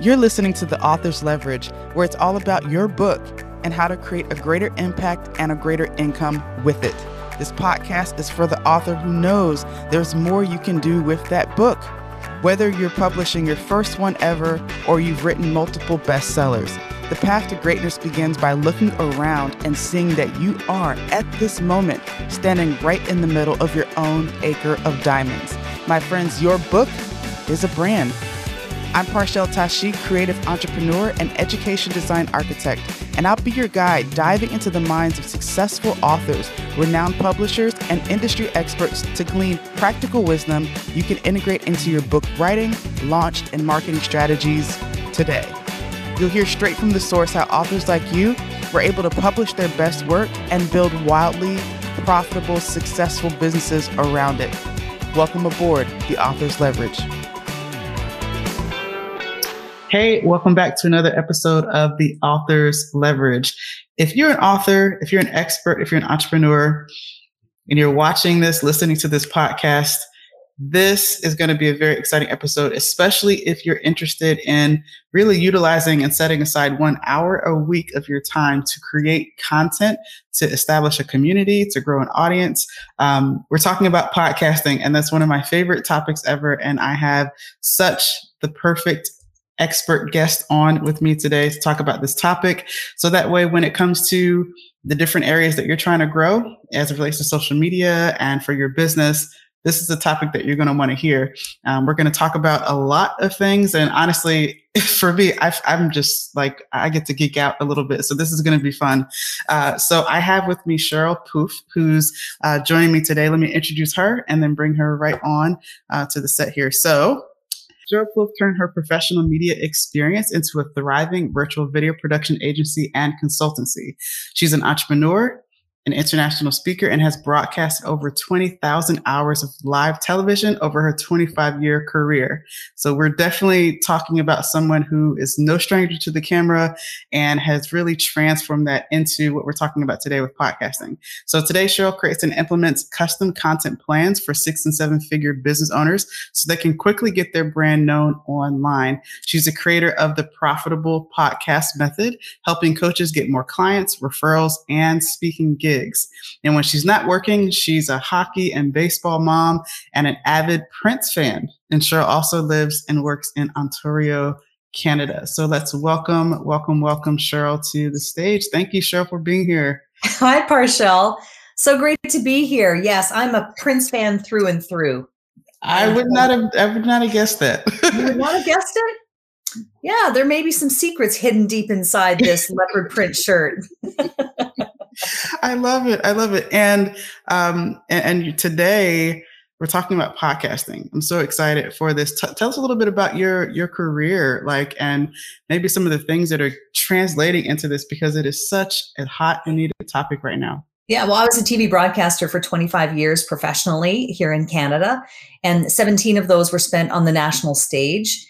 You're listening to The Author's Leverage, where it's all about your book and how to create a greater impact and a greater income with it. This podcast is for the author who knows there's more you can do with that book. Whether you're publishing your first one ever or you've written multiple bestsellers, the path to greatness begins by looking around and seeing that you are, at this moment, standing right in the middle of your own acre of diamonds. My friends, your book is a brand. I'm Parchelle Tashi, creative entrepreneur and education design architect, and I'll be your guide diving into the minds of successful authors, renowned publishers, and industry experts to glean practical wisdom you can integrate into your book writing, launch, and marketing strategies today. You'll hear straight from the source how authors like you were able to publish their best work and build wildly profitable, successful businesses around it. Welcome aboard the Author's Leverage. Hey, welcome back to another episode of the Author's Leverage. If you're an author, if you're an expert, if you're an entrepreneur, and you're watching this, listening to this podcast, this is going to be a very exciting episode, especially if you're interested in really utilizing and setting aside one hour a week of your time to create content, to establish a community, to grow an audience. Um, we're talking about podcasting, and that's one of my favorite topics ever. And I have such the perfect expert guest on with me today to talk about this topic. So that way, when it comes to the different areas that you're trying to grow as it relates to social media and for your business, this is a topic that you're going to want to hear. Um, we're going to talk about a lot of things. And honestly, for me, i am just like, I get to geek out a little bit. So this is going to be fun. Uh, so I have with me Sheryl Plouffe, who's uh, joining me today. Let me introduce her and then bring her right on uh, to the set here. So Sheryl Plouffe turned her professional media experience into a thriving virtual video production agency and consultancy. She's an entrepreneur, an international speaker and has broadcast over 20,000 hours of live television over her 25 year career. So we're definitely talking about someone who is no stranger to the camera and has really transformed that into what we're talking about today with podcasting. So today, Sheryl creates and implements custom content plans for six and seven figure business owners so they can quickly get their brand known online. She's a creator of the profitable podcast method, helping coaches get more clients, referrals, and speaking gigs gigs. And when she's not working, she's a hockey and baseball mom and an avid Prince fan. And Sheryl also lives and works in Ontario, Canada. So let's welcome, welcome, welcome Sheryl to the stage. Thank you, Cheryl, for being here. Hi, Parchelle. So great to be here. Yes, I'm a Prince fan through and through. I would uh, not have I would not have guessed that. you would not have guessed it? Yeah, there may be some secrets hidden deep inside this leopard print shirt. I love it. I love it. And um, and, and, today we're talking about podcasting. I'm so excited for this. T- tell us a little bit about your your career, like, and maybe some of the things that are translating into this because it is such a hot and needed topic right now. Yeah, well, I was a TV broadcaster for 25 years professionally here in Canada, and 17 of those were spent on the national stage.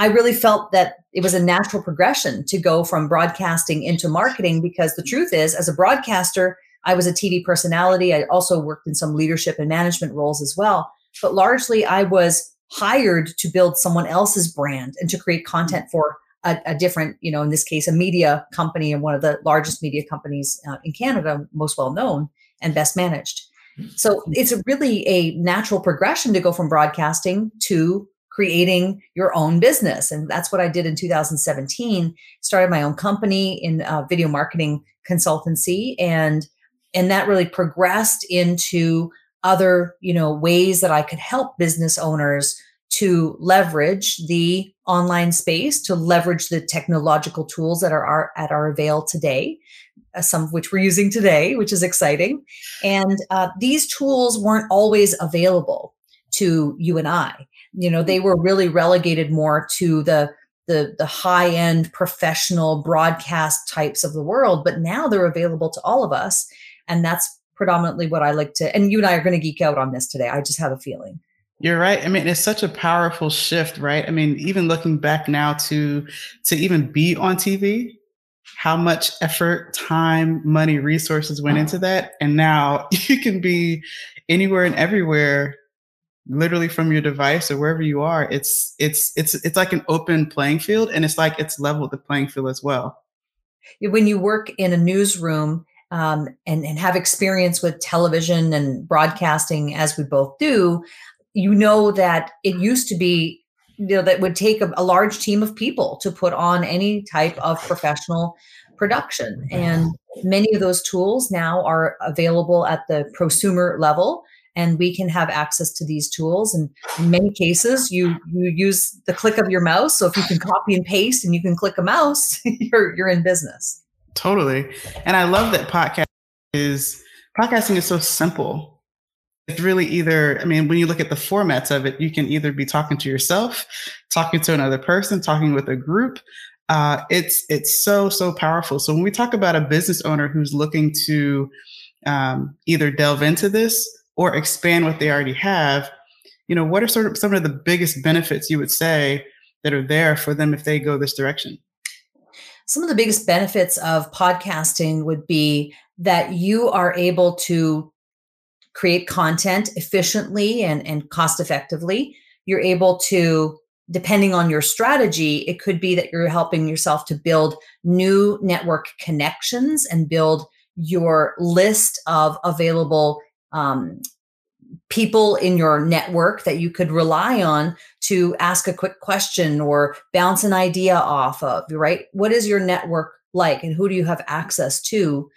I really felt that it was a natural progression to go from broadcasting into marketing because the truth is, as a broadcaster, I was a TV personality. I also worked in some leadership and management roles as well. But largely, I was hired to build someone else's brand and to create content for a, a different, you know, in this case, a media company and one of the largest media companies uh, in Canada, most well known and best managed. So it's really a natural progression to go from broadcasting to creating your own business. And that's what I did in 2017. Started my own company in uh, video marketing consultancy and and that really progressed into other, you know, ways that I could help business owners to leverage the online space, to leverage the technological tools that are, are at our avail today, uh, some of which we're using today, which is exciting. And uh, these tools weren't always available to you and I you know they were really relegated more to the the the high end professional broadcast types of the world but now they're available to all of us and that's predominantly what i like to and you and i are going to geek out on this today i just have a feeling you're right. I mean, it's such a powerful shift, right? I mean, even looking back now to to even be on TV, how much effort, time, money, resources went into that, and now you can be anywhere and everywhere literally from your device or wherever you are it's it's it's it's like an open playing field and it's like it's leveled the playing field as well. When you work in a newsroom um, and, and have experience with television and broadcasting as we both do you know that it used to be you know that would take a, a large team of people to put on any type of professional production. And many of those tools now are available at the prosumer level and we can have access to these tools. And in many cases you you use the click of your mouse. So if you can copy and paste and you can click a mouse you're you're in business. Totally. And i love that podcast is podcasting is so simple. It's really either i mean when you look at the formats of it you can either be talking to yourself talking to another person talking with a group. Uh, it's it's so so powerful. So when we talk about a business owner who's looking to um, either delve into this or expand what they already have, you know, what are sort of some of the biggest benefits you would say that are there for them if they go this direction? Some of the biggest benefits of podcasting would be that you are able to create content efficiently and, and cost effectively. You're able to, depending on your strategy, it could be that you're helping yourself to build new network connections and build your list of available um, people in your network that you could rely on to ask a quick question or bounce an idea off of, right? What is your network like and who do you have access to?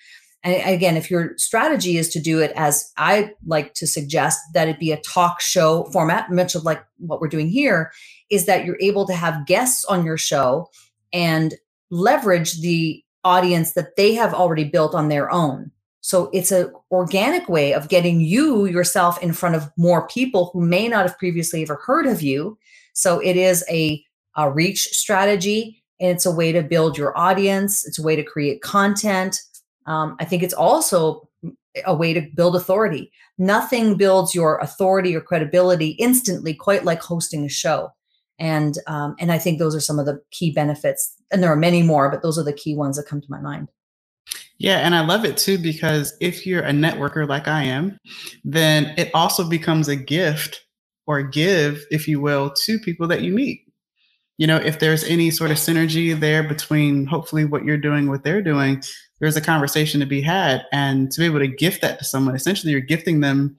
And again, if your strategy is to do it as I like to suggest that it be a talk show format, much of like what we're doing here, is that you're able to have guests on your show and leverage the audience that they have already built on their own. So it's an organic way of getting you yourself in front of more people who may not have previously ever heard of you. So it is a, a reach strategy and it's a way to build your audience. It's a way to create content. Um, I think it's also a way to build authority. Nothing builds your authority or credibility instantly, quite like hosting a show. And um, and I think those are some of the key benefits. And there are many more, but those are the key ones that come to my mind. Yeah, and I love it too because if you're a networker like I am, then it also becomes a gift or give, if you will, to people that you meet. You know, if there's any sort of synergy there between hopefully what you're doing, what they're doing, there's a conversation to be had. And to be able to gift that to someone, essentially you're gifting them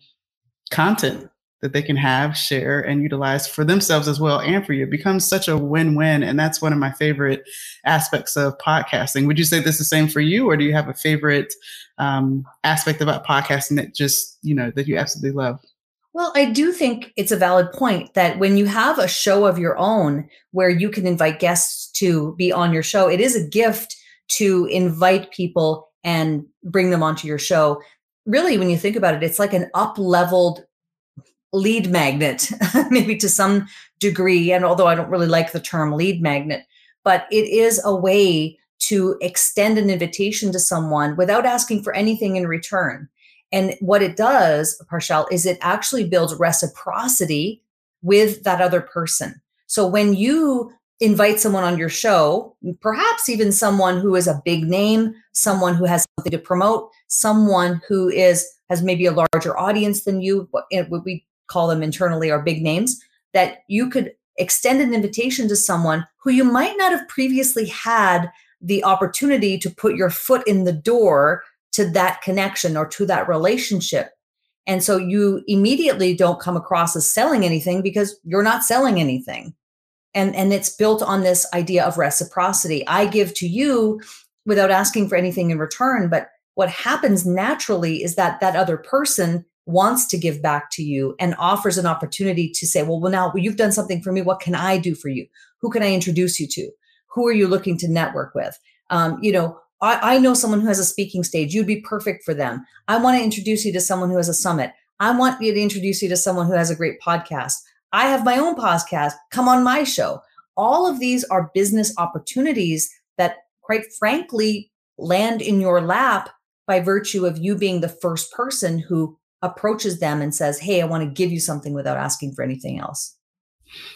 content that they can have, share, and utilize for themselves as well and for you. It becomes such a win win. And that's one of my favorite aspects of podcasting. Would you say this is the same for you, or do you have a favorite um, aspect about podcasting that just, you know, that you absolutely love? Well, I do think it's a valid point that when you have a show of your own where you can invite guests to be on your show, it is a gift to invite people and bring them onto your show. Really, when you think about it, it's like an up leveled lead magnet, maybe to some degree. And although I don't really like the term lead magnet, but it is a way to extend an invitation to someone without asking for anything in return. And what it does, Parchelle, is it actually builds reciprocity with that other person. So when you invite someone on your show, perhaps even someone who is a big name, someone who has something to promote, someone who is has maybe a larger audience than you, what eh, we call them internally our big names, that you could extend an invitation to someone who you might not have previously had the opportunity to put your foot in the door to that connection or to that relationship. And so you immediately don't come across as selling anything because you're not selling anything. And, and it's built on this idea of reciprocity. I give to you without asking for anything in return. But what happens naturally is that that other person wants to give back to you and offers an opportunity to say, well, well, now you've done something for me. What can I do for you? Who can I introduce you to? Who are you looking to network with? Um, you know, I, I know someone who has a speaking stage. You'd be perfect for them. I want to introduce you to someone who has a summit. I want you to introduce you to someone who has a great podcast. I have my own podcast. Come on my show. All of these are business opportunities that, quite frankly, land in your lap by virtue of you being the first person who approaches them and says, Hey, I want to give you something without asking for anything else.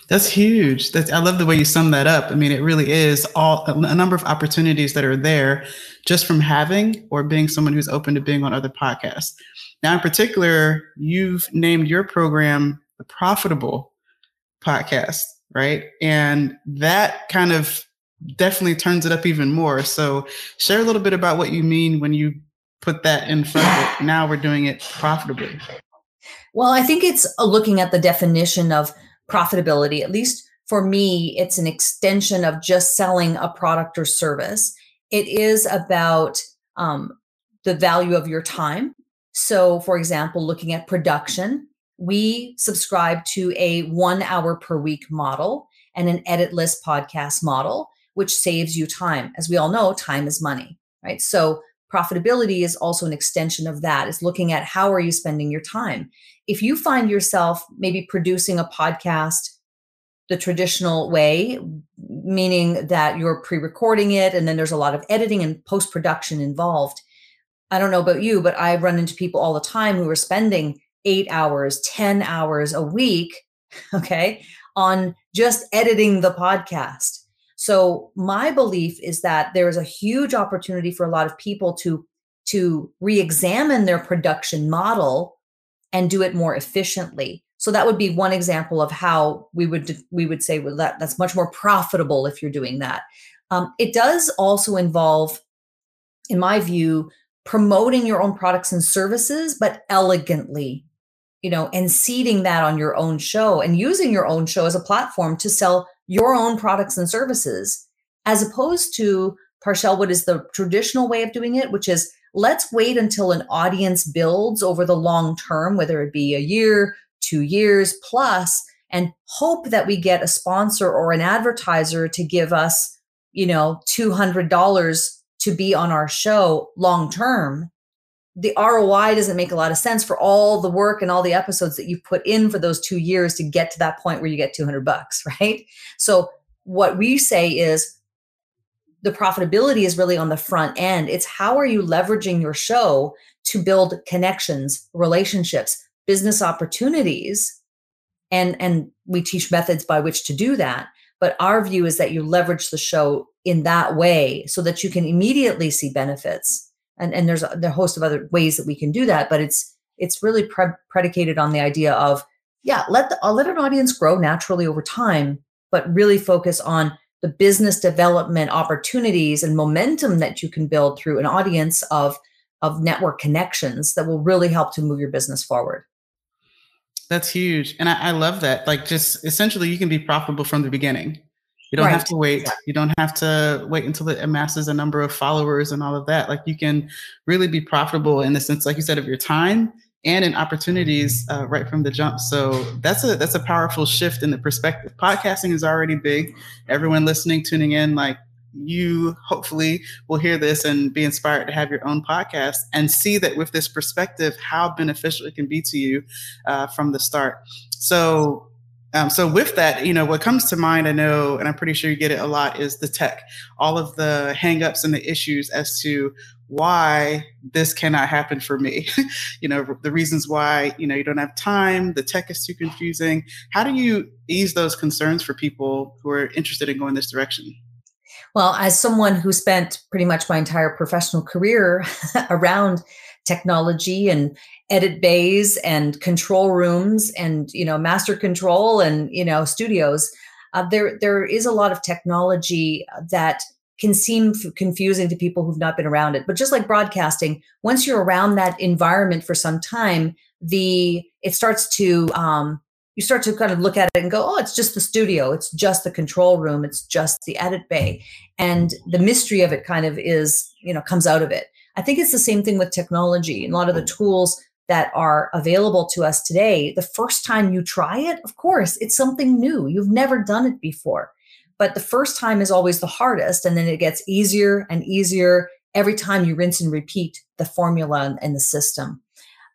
That's huge. That's, I love the way you sum that up. I mean, it really is all a number of opportunities that are there just from having or being someone who's open to being on other podcasts. Now, in particular, you've named your program the profitable podcast, right? And that kind of definitely turns it up even more. So share a little bit about what you mean when you put that in front of it. Now we're doing it profitably. Well, I think it's looking at the definition of profitability, at least for me, it's an extension of just selling a product or service. It is about um, the value of your time. So, for example, looking at production, we subscribe to a one hour per week model and an editless podcast model, which saves you time. As we all know, time is money, right? So, profitability is also an extension of that is looking at how are you spending your time if you find yourself maybe producing a podcast the traditional way, meaning that you're pre recording it and then there's a lot of editing and post production involved. I don't know about you, but I run into people all the time who are spending eight hours, 10 hours a week, okay, on just editing the podcast. So my belief is that there is a huge opportunity for a lot of people to to re-examine their production model and do it more efficiently. So that would be one example of how we would we would say well that that's much more profitable if you're doing that. Um, it does also involve in my view promoting your own products and services but elegantly you know and seeding that on your own show and using your own show as a platform to sell your own products and services as opposed to Parchelle, what is the traditional way of doing it, which is let's wait until an audience builds over the long term, whether it be a year, two years plus and hope that we get a sponsor or an advertiser to give us, you know, $200 to be on our show long term, the ROI doesn't make a lot of sense for all the work and all the episodes that you've put in for those two years to get to that point where you get 200 bucks, right? So, what we say is the profitability is really on the front end. It's how are you leveraging your show to build connections, relationships, business opportunities and and we teach methods by which to do that but our view is that you leverage the show in that way so that you can immediately see benefits and and there's a, host of other ways that we can do that but it's it's really pre- predicated on the idea of yeah let the, i'll let an audience grow naturally over time but really focus on the business development opportunities and momentum that you can build through an audience of of network connections that will really help to move your business forward that's huge. And I, I, love that. Like just essentially you can be profitable from the beginning. You don't right. have to wait. You don't have to wait until it amasses a number of followers and all of that. Like you can really be profitable in the sense, like you said, of your time and in opportunities uh, right from the jump. So that's a that's a powerful shift in the perspective. Podcasting is already big. Everyone listening, tuning in, like you hopefully will hear this and be inspired to have your own podcast and see that with this perspective, how beneficial it can be to you uh, from the start. So, um, so with that, you know, what comes to mind, I know, and I'm pretty sure you get it a lot, is the tech, all of the hangups and the issues as to why this cannot happen for me. you know, the reasons why, you know, you don't have time, the tech is too confusing. How do you ease those concerns for people who are interested in going this direction? Well, as someone who spent pretty much my entire professional career around technology and edit bays and control rooms and you know master control and you know studios, uh, there there is a lot of technology that can seem f- confusing to people who've not been around it. But just like broadcasting, once you're around that environment for some time, the it starts to um, you start to kind of look at it and go, oh, it's just the studio, it's just the control room, it's just the edit bay. And the mystery of it kind of is, you know, comes out of it. I think it's the same thing with technology. And a lot of the mm. tools that are available to us today, the first time you try it, of course, it's something new. You've never done it before. But the first time is always the hardest. And then it gets easier and easier every time you rinse and repeat the formula and the system.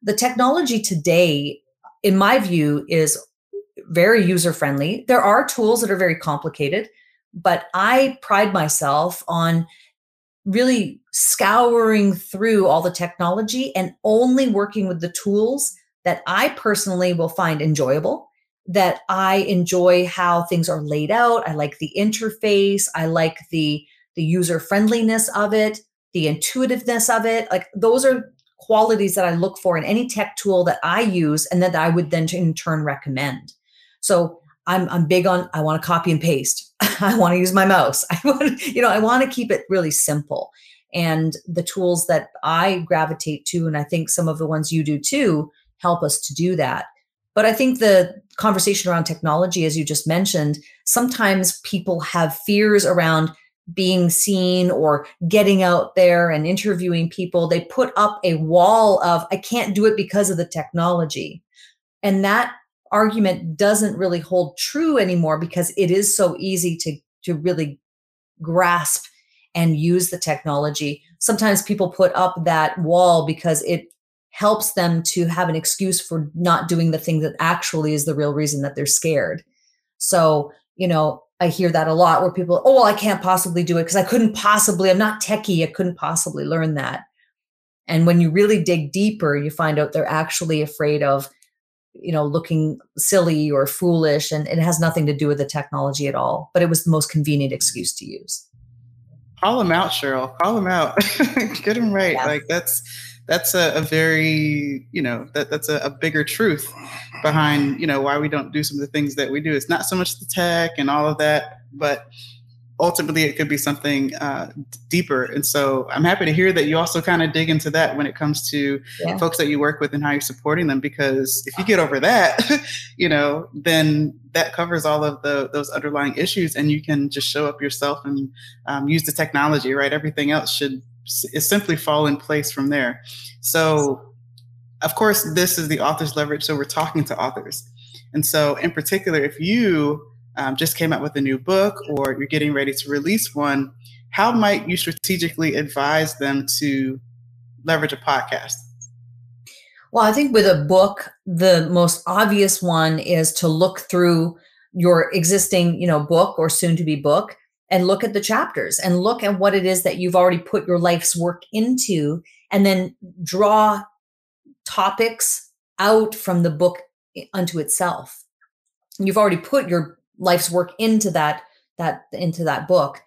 The technology today, in my view, is very user friendly. There are tools that are very complicated, but I pride myself on really scouring through all the technology and only working with the tools that I personally will find enjoyable, that I enjoy how things are laid out. I like the interface, I like the the user friendliness of it, the intuitiveness of it. Like those are qualities that I look for in any tech tool that I use and that I would then in turn recommend. So I'm I'm big on I want to copy and paste. I want to use my mouse. I want you know I want to keep it really simple. And the tools that I gravitate to, and I think some of the ones you do too, help us to do that. But I think the conversation around technology, as you just mentioned, sometimes people have fears around being seen or getting out there and interviewing people. They put up a wall of, I can't do it because of the technology. And that argument doesn't really hold true anymore because it is so easy to, to really grasp and use the technology. Sometimes people put up that wall because it helps them to have an excuse for not doing the thing that actually is the real reason that they're scared. So, you know, I hear that a lot where people, oh, well, I can't possibly do it because I couldn't possibly, I'm not techie, I couldn't possibly learn that. And when you really dig deeper, you find out they're actually afraid of, you know, looking silly or foolish. And it has nothing to do with the technology at all. But it was the most convenient excuse to use. Call them out, Sheryl. Call them out. Get them right. Yeah. Like that's that's a, a, very you know that that's a, a, bigger truth behind you know why we don't do some of the things that we do it's not so much the tech and all of that but ultimately it could be something uh, deeper and so i'm happy to hear that you also kind of dig into that when it comes to yeah. folks that you work with and how you're supporting them because if you get over that you know then that covers all of the those underlying issues and you can just show up yourself and um, use the technology right everything else should is simply fall in place from there. So, of course, this is the author's leverage. So we're talking to authors, and so in particular, if you um, just came out with a new book or you're getting ready to release one, how might you strategically advise them to leverage a podcast? Well, I think with a book, the most obvious one is to look through your existing, you know, book or soon to be book and look at the chapters and look at what it is that you've already put your life's work into and then draw topics out from the book unto itself you've already put your life's work into that that into that book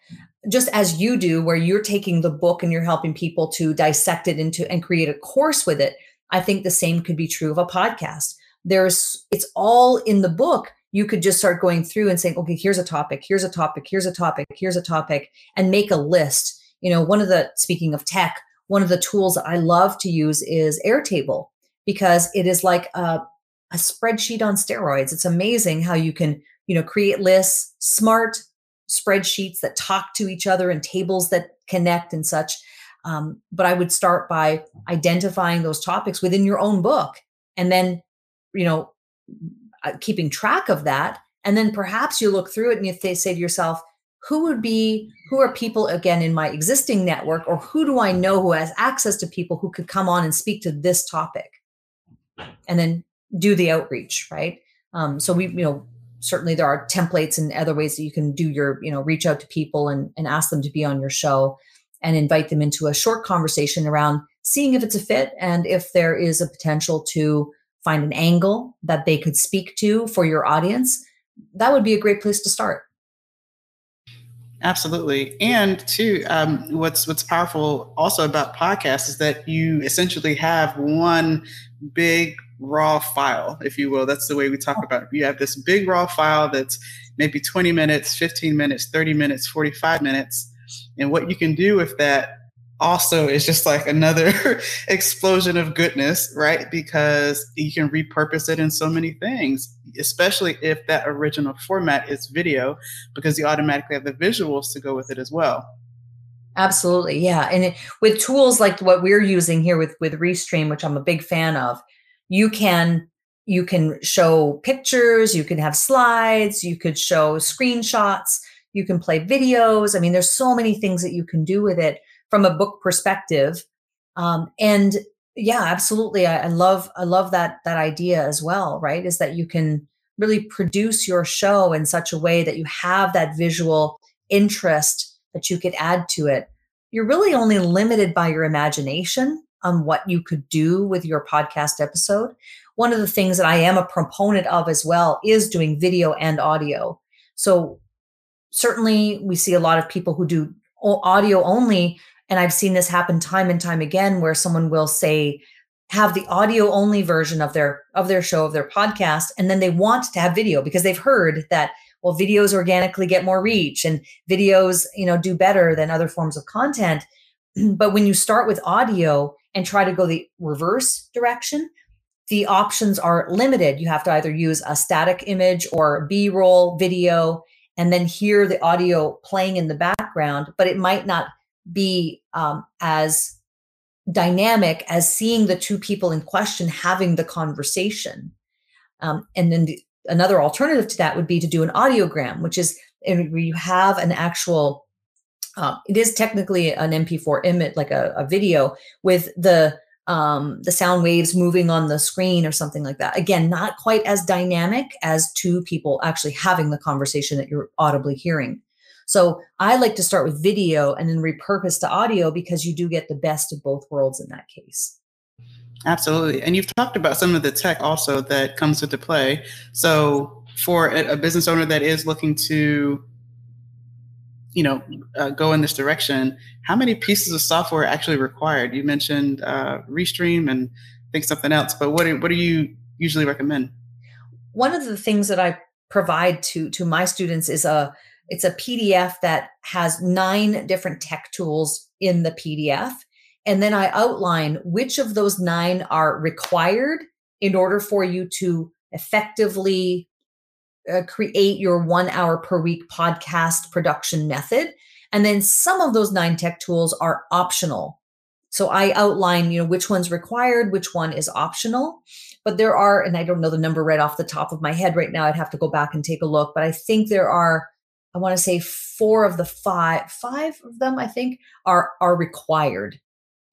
just as you do where you're taking the book and you're helping people to dissect it into and create a course with it i think the same could be true of a podcast there's it's all in the book you could just start going through and saying, okay, here's a topic, here's a topic, here's a topic, here's a topic, and make a list. You know, one of the, speaking of tech, one of the tools that I love to use is Airtable because it is like a, a spreadsheet on steroids. It's amazing how you can, you know, create lists, smart spreadsheets that talk to each other and tables that connect and such. Um, but I would start by identifying those topics within your own book and then, you know, uh, keeping track of that. And then perhaps you look through it and you th- say to yourself who would be who are people again in my existing network or who do i know who has access to people who could come on and speak to this topic? And then do the outreach right? Um, so we you know certainly there are templates and other ways that you can do your you know reach out to people and, and ask them to be on your show and invite them into a short conversation around seeing if it's a fit and if there is a potential to find an angle that they could speak to for your audience, that would be a great place to start. Absolutely, and too, um, what's what's powerful also about podcasts is that you essentially have one big raw file, if you will. That's the way we talk about it. You have this big raw file that's maybe 20 minutes, 15 minutes, 30 minutes, 45 minutes, and what you can do with that also is just like another explosion of goodness, right? Because you can repurpose it in so many things, especially if that original format is video, because you automatically have the visuals to go with it as well. Absolutely, yeah. And it, with tools like what we're using here with with Restream, which I'm a big fan of, you can you can show pictures, you can have slides, you could show screenshots, you can play videos. I mean, there's so many things that you can do with it from a book perspective. Um, and yeah, absolutely. I, I love I love that that idea as well. Right, is that you can really produce your show in such a way that you have that visual interest that you could add to it. You're really only limited by your imagination on what you could do with your podcast episode. One of the things that I am a proponent of as well is doing video and audio. So certainly we see a lot of people who do audio only And I've seen this happen time and time again where someone will say, have the audio only version of their of their show of their podcast and then they want to have video because they've heard that well videos organically get more reach and videos you know do better than other forms of content but when you start with audio and try to go the reverse direction the options are limited you have to either use a static image or b-roll video and then hear the audio playing in the background but it might not be um, as dynamic as seeing the two people in question having the conversation. Um, and then the, another alternative to that would be to do an audiogram, which is where you have an actual, uh, it is technically an MP4 image, like a, a video with the um, the sound waves moving on the screen or something like that. Again, not quite as dynamic as two people actually having the conversation that you're audibly hearing. So I like to start with video and then repurpose to audio because you do get the best of both worlds in that case. Absolutely. And you've talked about some of the tech also that comes into play. So for a business owner that is looking to you know uh, go in this direction how many pieces of software are actually required you mentioned uh, restream and I think something else but what do, what do you usually recommend one of the things that i provide to to my students is a it's a PDF that has nine different tech tools in the PDF. And then I outline which of those nine are required in order for you to effectively uh, create your one hour per week podcast production method. And then some of those nine tech tools are optional. So I outline, you know, which one's required, which one is optional. But there are, and I don't know the number right off the top of my head right now. I'd have to go back and take a look. But I think there are I want to say four of the five, five of them, I think, are are required,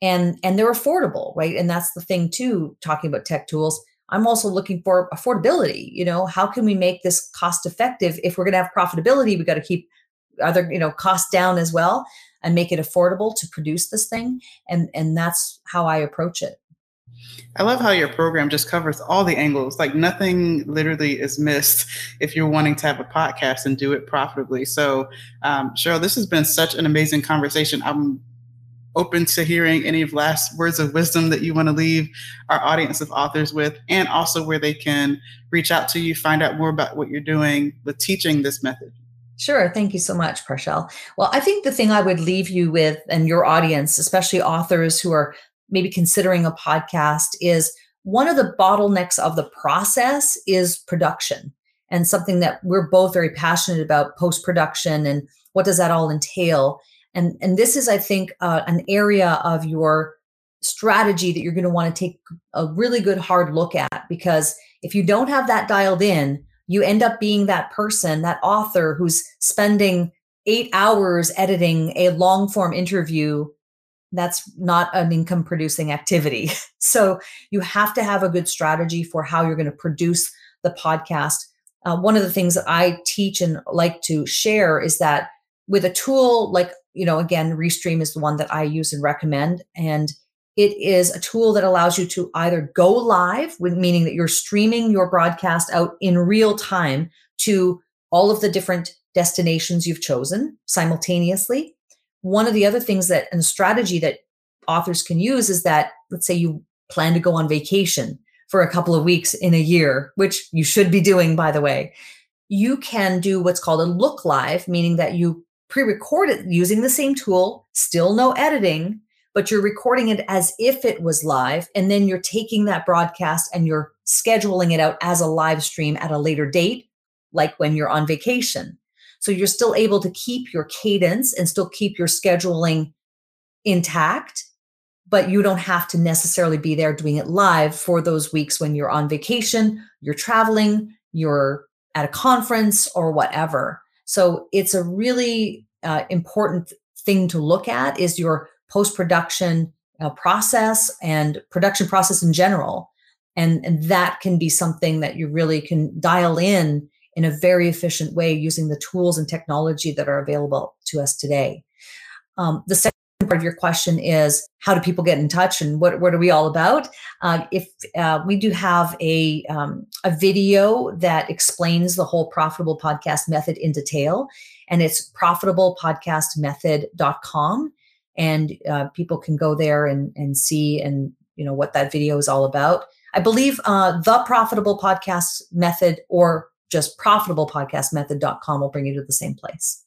and and they're affordable, right? And that's the thing too. Talking about tech tools, I'm also looking for affordability. You know, how can we make this cost effective? If we're going to have profitability, we got to keep other you know costs down as well and make it affordable to produce this thing. And and that's how I approach it. I love how your program just covers all the angles. Like nothing literally is missed if you're wanting to have a podcast and do it profitably. So, um, Sheryl, this has been such an amazing conversation. I'm open to hearing any of last words of wisdom that you want to leave our audience of authors with, and also where they can reach out to you, find out more about what you're doing with teaching this method. Sure. Thank you so much, Parchelle. Well, I think the thing I would leave you with and your audience, especially authors who are maybe considering a podcast is one of the bottlenecks of the process is production and something that we're both very passionate about post production and what does that all entail and and this is i think uh, an area of your strategy that you're going to want to take a really good hard look at because if you don't have that dialed in you end up being that person that author who's spending eight hours editing a long form interview that's not an income producing activity. So you have to have a good strategy for how you're going to produce the podcast. Uh, one of the things that I teach and like to share is that with a tool like, you know, again, Restream is the one that I use and recommend. And it is a tool that allows you to either go live, meaning that you're streaming your broadcast out in real time to all of the different destinations you've chosen simultaneously one of the other things that and strategy that authors can use is that let's say you plan to go on vacation for a couple of weeks in a year, which you should be doing, by the way. You can do what's called a look live, meaning that you pre record it using the same tool, still no editing, but you're recording it as if it was live. And then you're taking that broadcast and you're scheduling it out as a live stream at a later date, like when you're on vacation. So you're still able to keep your cadence and still keep your scheduling intact, but you don't have to necessarily be there doing it live for those weeks when you're on vacation, you're traveling, you're at a conference or whatever. So it's a really uh, important thing to look at is your post production uh, process and production process in general. And, and that can be something that you really can dial in in a very efficient way using the tools and technology that are available to us today. Um, the second part of your question is how do people get in touch and what, what are we all about? Uh, if uh, we do have a, um, a video that explains the whole profitable podcast method in detail, and it's profitablepodcastmethod.com. and uh, people can go there and and see and you know what that video is all about. I believe uh, the profitable podcast method or just profitablepodcastmethod.com will bring you to the same place.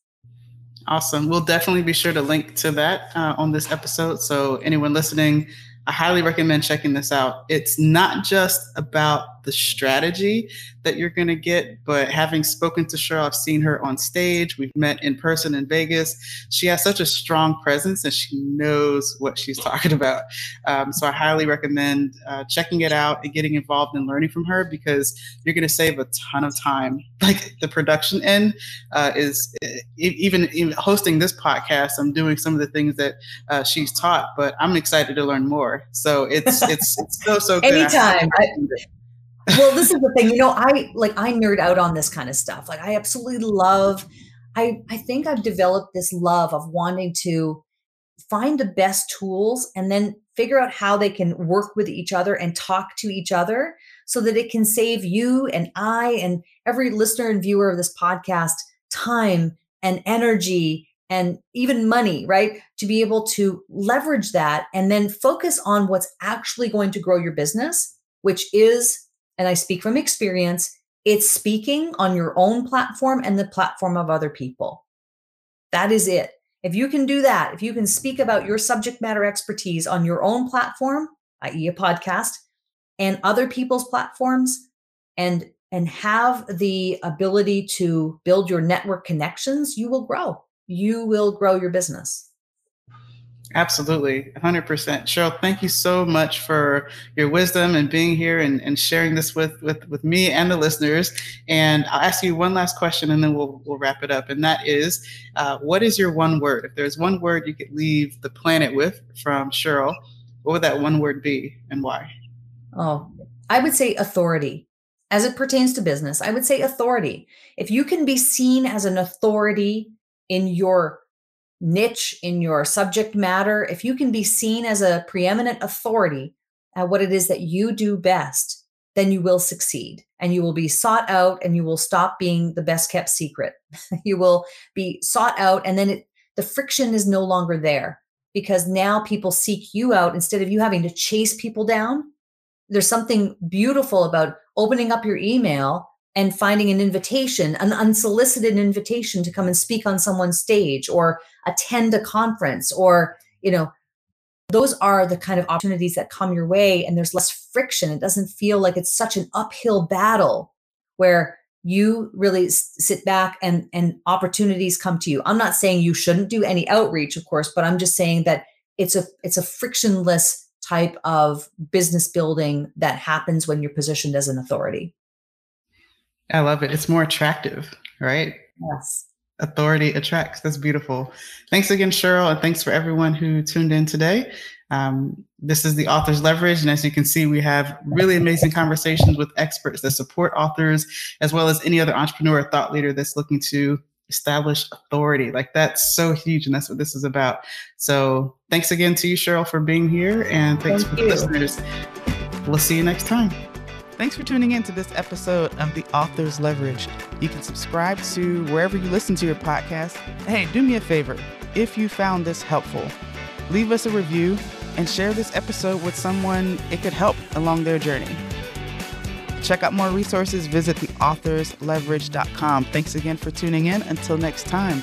Awesome. We'll definitely be sure to link to that uh, on this episode. So anyone listening, I highly recommend checking this out. It's not just about the strategy that you're going to get, but having spoken to Sheryl, I've seen her on stage. We've met in person in Vegas. She has such a strong presence and she knows what she's talking about. Um, so I highly recommend uh, checking it out and getting involved and learning from her because you're going to save a ton of time. Like the production end uh, is even, even hosting this podcast, I'm doing some of the things that uh, she's taught, but I'm excited to learn more. So it's it's, it's so so good. Anytime. I, well, this is the thing, you know, I like I nerd out on this kind of stuff. Like I absolutely love I I think I've developed this love of wanting to find the best tools and then figure out how they can work with each other and talk to each other so that it can save you and I and every listener and viewer of this podcast time and energy and even money, right? To be able to leverage that and then focus on what's actually going to grow your business, which is and I speak from experience, it's speaking on your own platform and the platform of other people. That is it. If you can do that, if you can speak about your subject matter expertise on your own platform, i.e., a podcast, and other people's platforms, and and have the ability to build your network connections, you will grow. You will grow your business. Absolutely, 100%. Sheryl, thank you so much for your wisdom and being here and, and sharing this with, with, with me and the listeners. And I'll ask you one last question and then we'll, we'll wrap it up. And that is uh, what is your one word? If there's one word you could leave the planet with from Sheryl, what would that one word be and why? Oh, I would say authority. As it pertains to business, I would say authority. If you can be seen as an authority in your niche in your subject matter, if you can be seen as a preeminent authority at what it is that you do best, then you will succeed and you will be sought out and you will stop being the best kept secret. you will be sought out and then it, the friction is no longer there because now people seek you out instead of you having to chase people down. There's something beautiful about opening up your email and finding an invitation, an unsolicited invitation to come and speak on someone's stage or attend a conference or, you know, those are the kind of opportunities that come your way and there's less friction. It doesn't feel like it's such an uphill battle where you really sit back and and opportunities come to you. I'm not saying you shouldn't do any outreach, of course, but I'm just saying that it's a it's a frictionless type of business building that happens when you're positioned as an authority. I love it. It's more attractive, right? Yes. Authority attracts. That's beautiful. Thanks again, Sheryl, and thanks for everyone who tuned in today. Um, this is the Author's Leverage, and as you can see, we have really amazing conversations with experts that support authors, as well as any other entrepreneur or thought leader that's looking to establish authority. Like that's so huge, and that's what this is about. So, thanks again to you, Sheryl, for being here, and thanks Thank for you. the listeners. We'll see you next time. Thanks for tuning in to this episode of The Author's Leverage. You can subscribe to wherever you listen to your podcast. Hey, do me a favor. If you found this helpful, leave us a review and share this episode with someone it could help along their journey. Check out more resources, visit theauthorsleverage.com. Thanks again for tuning in. Until next time.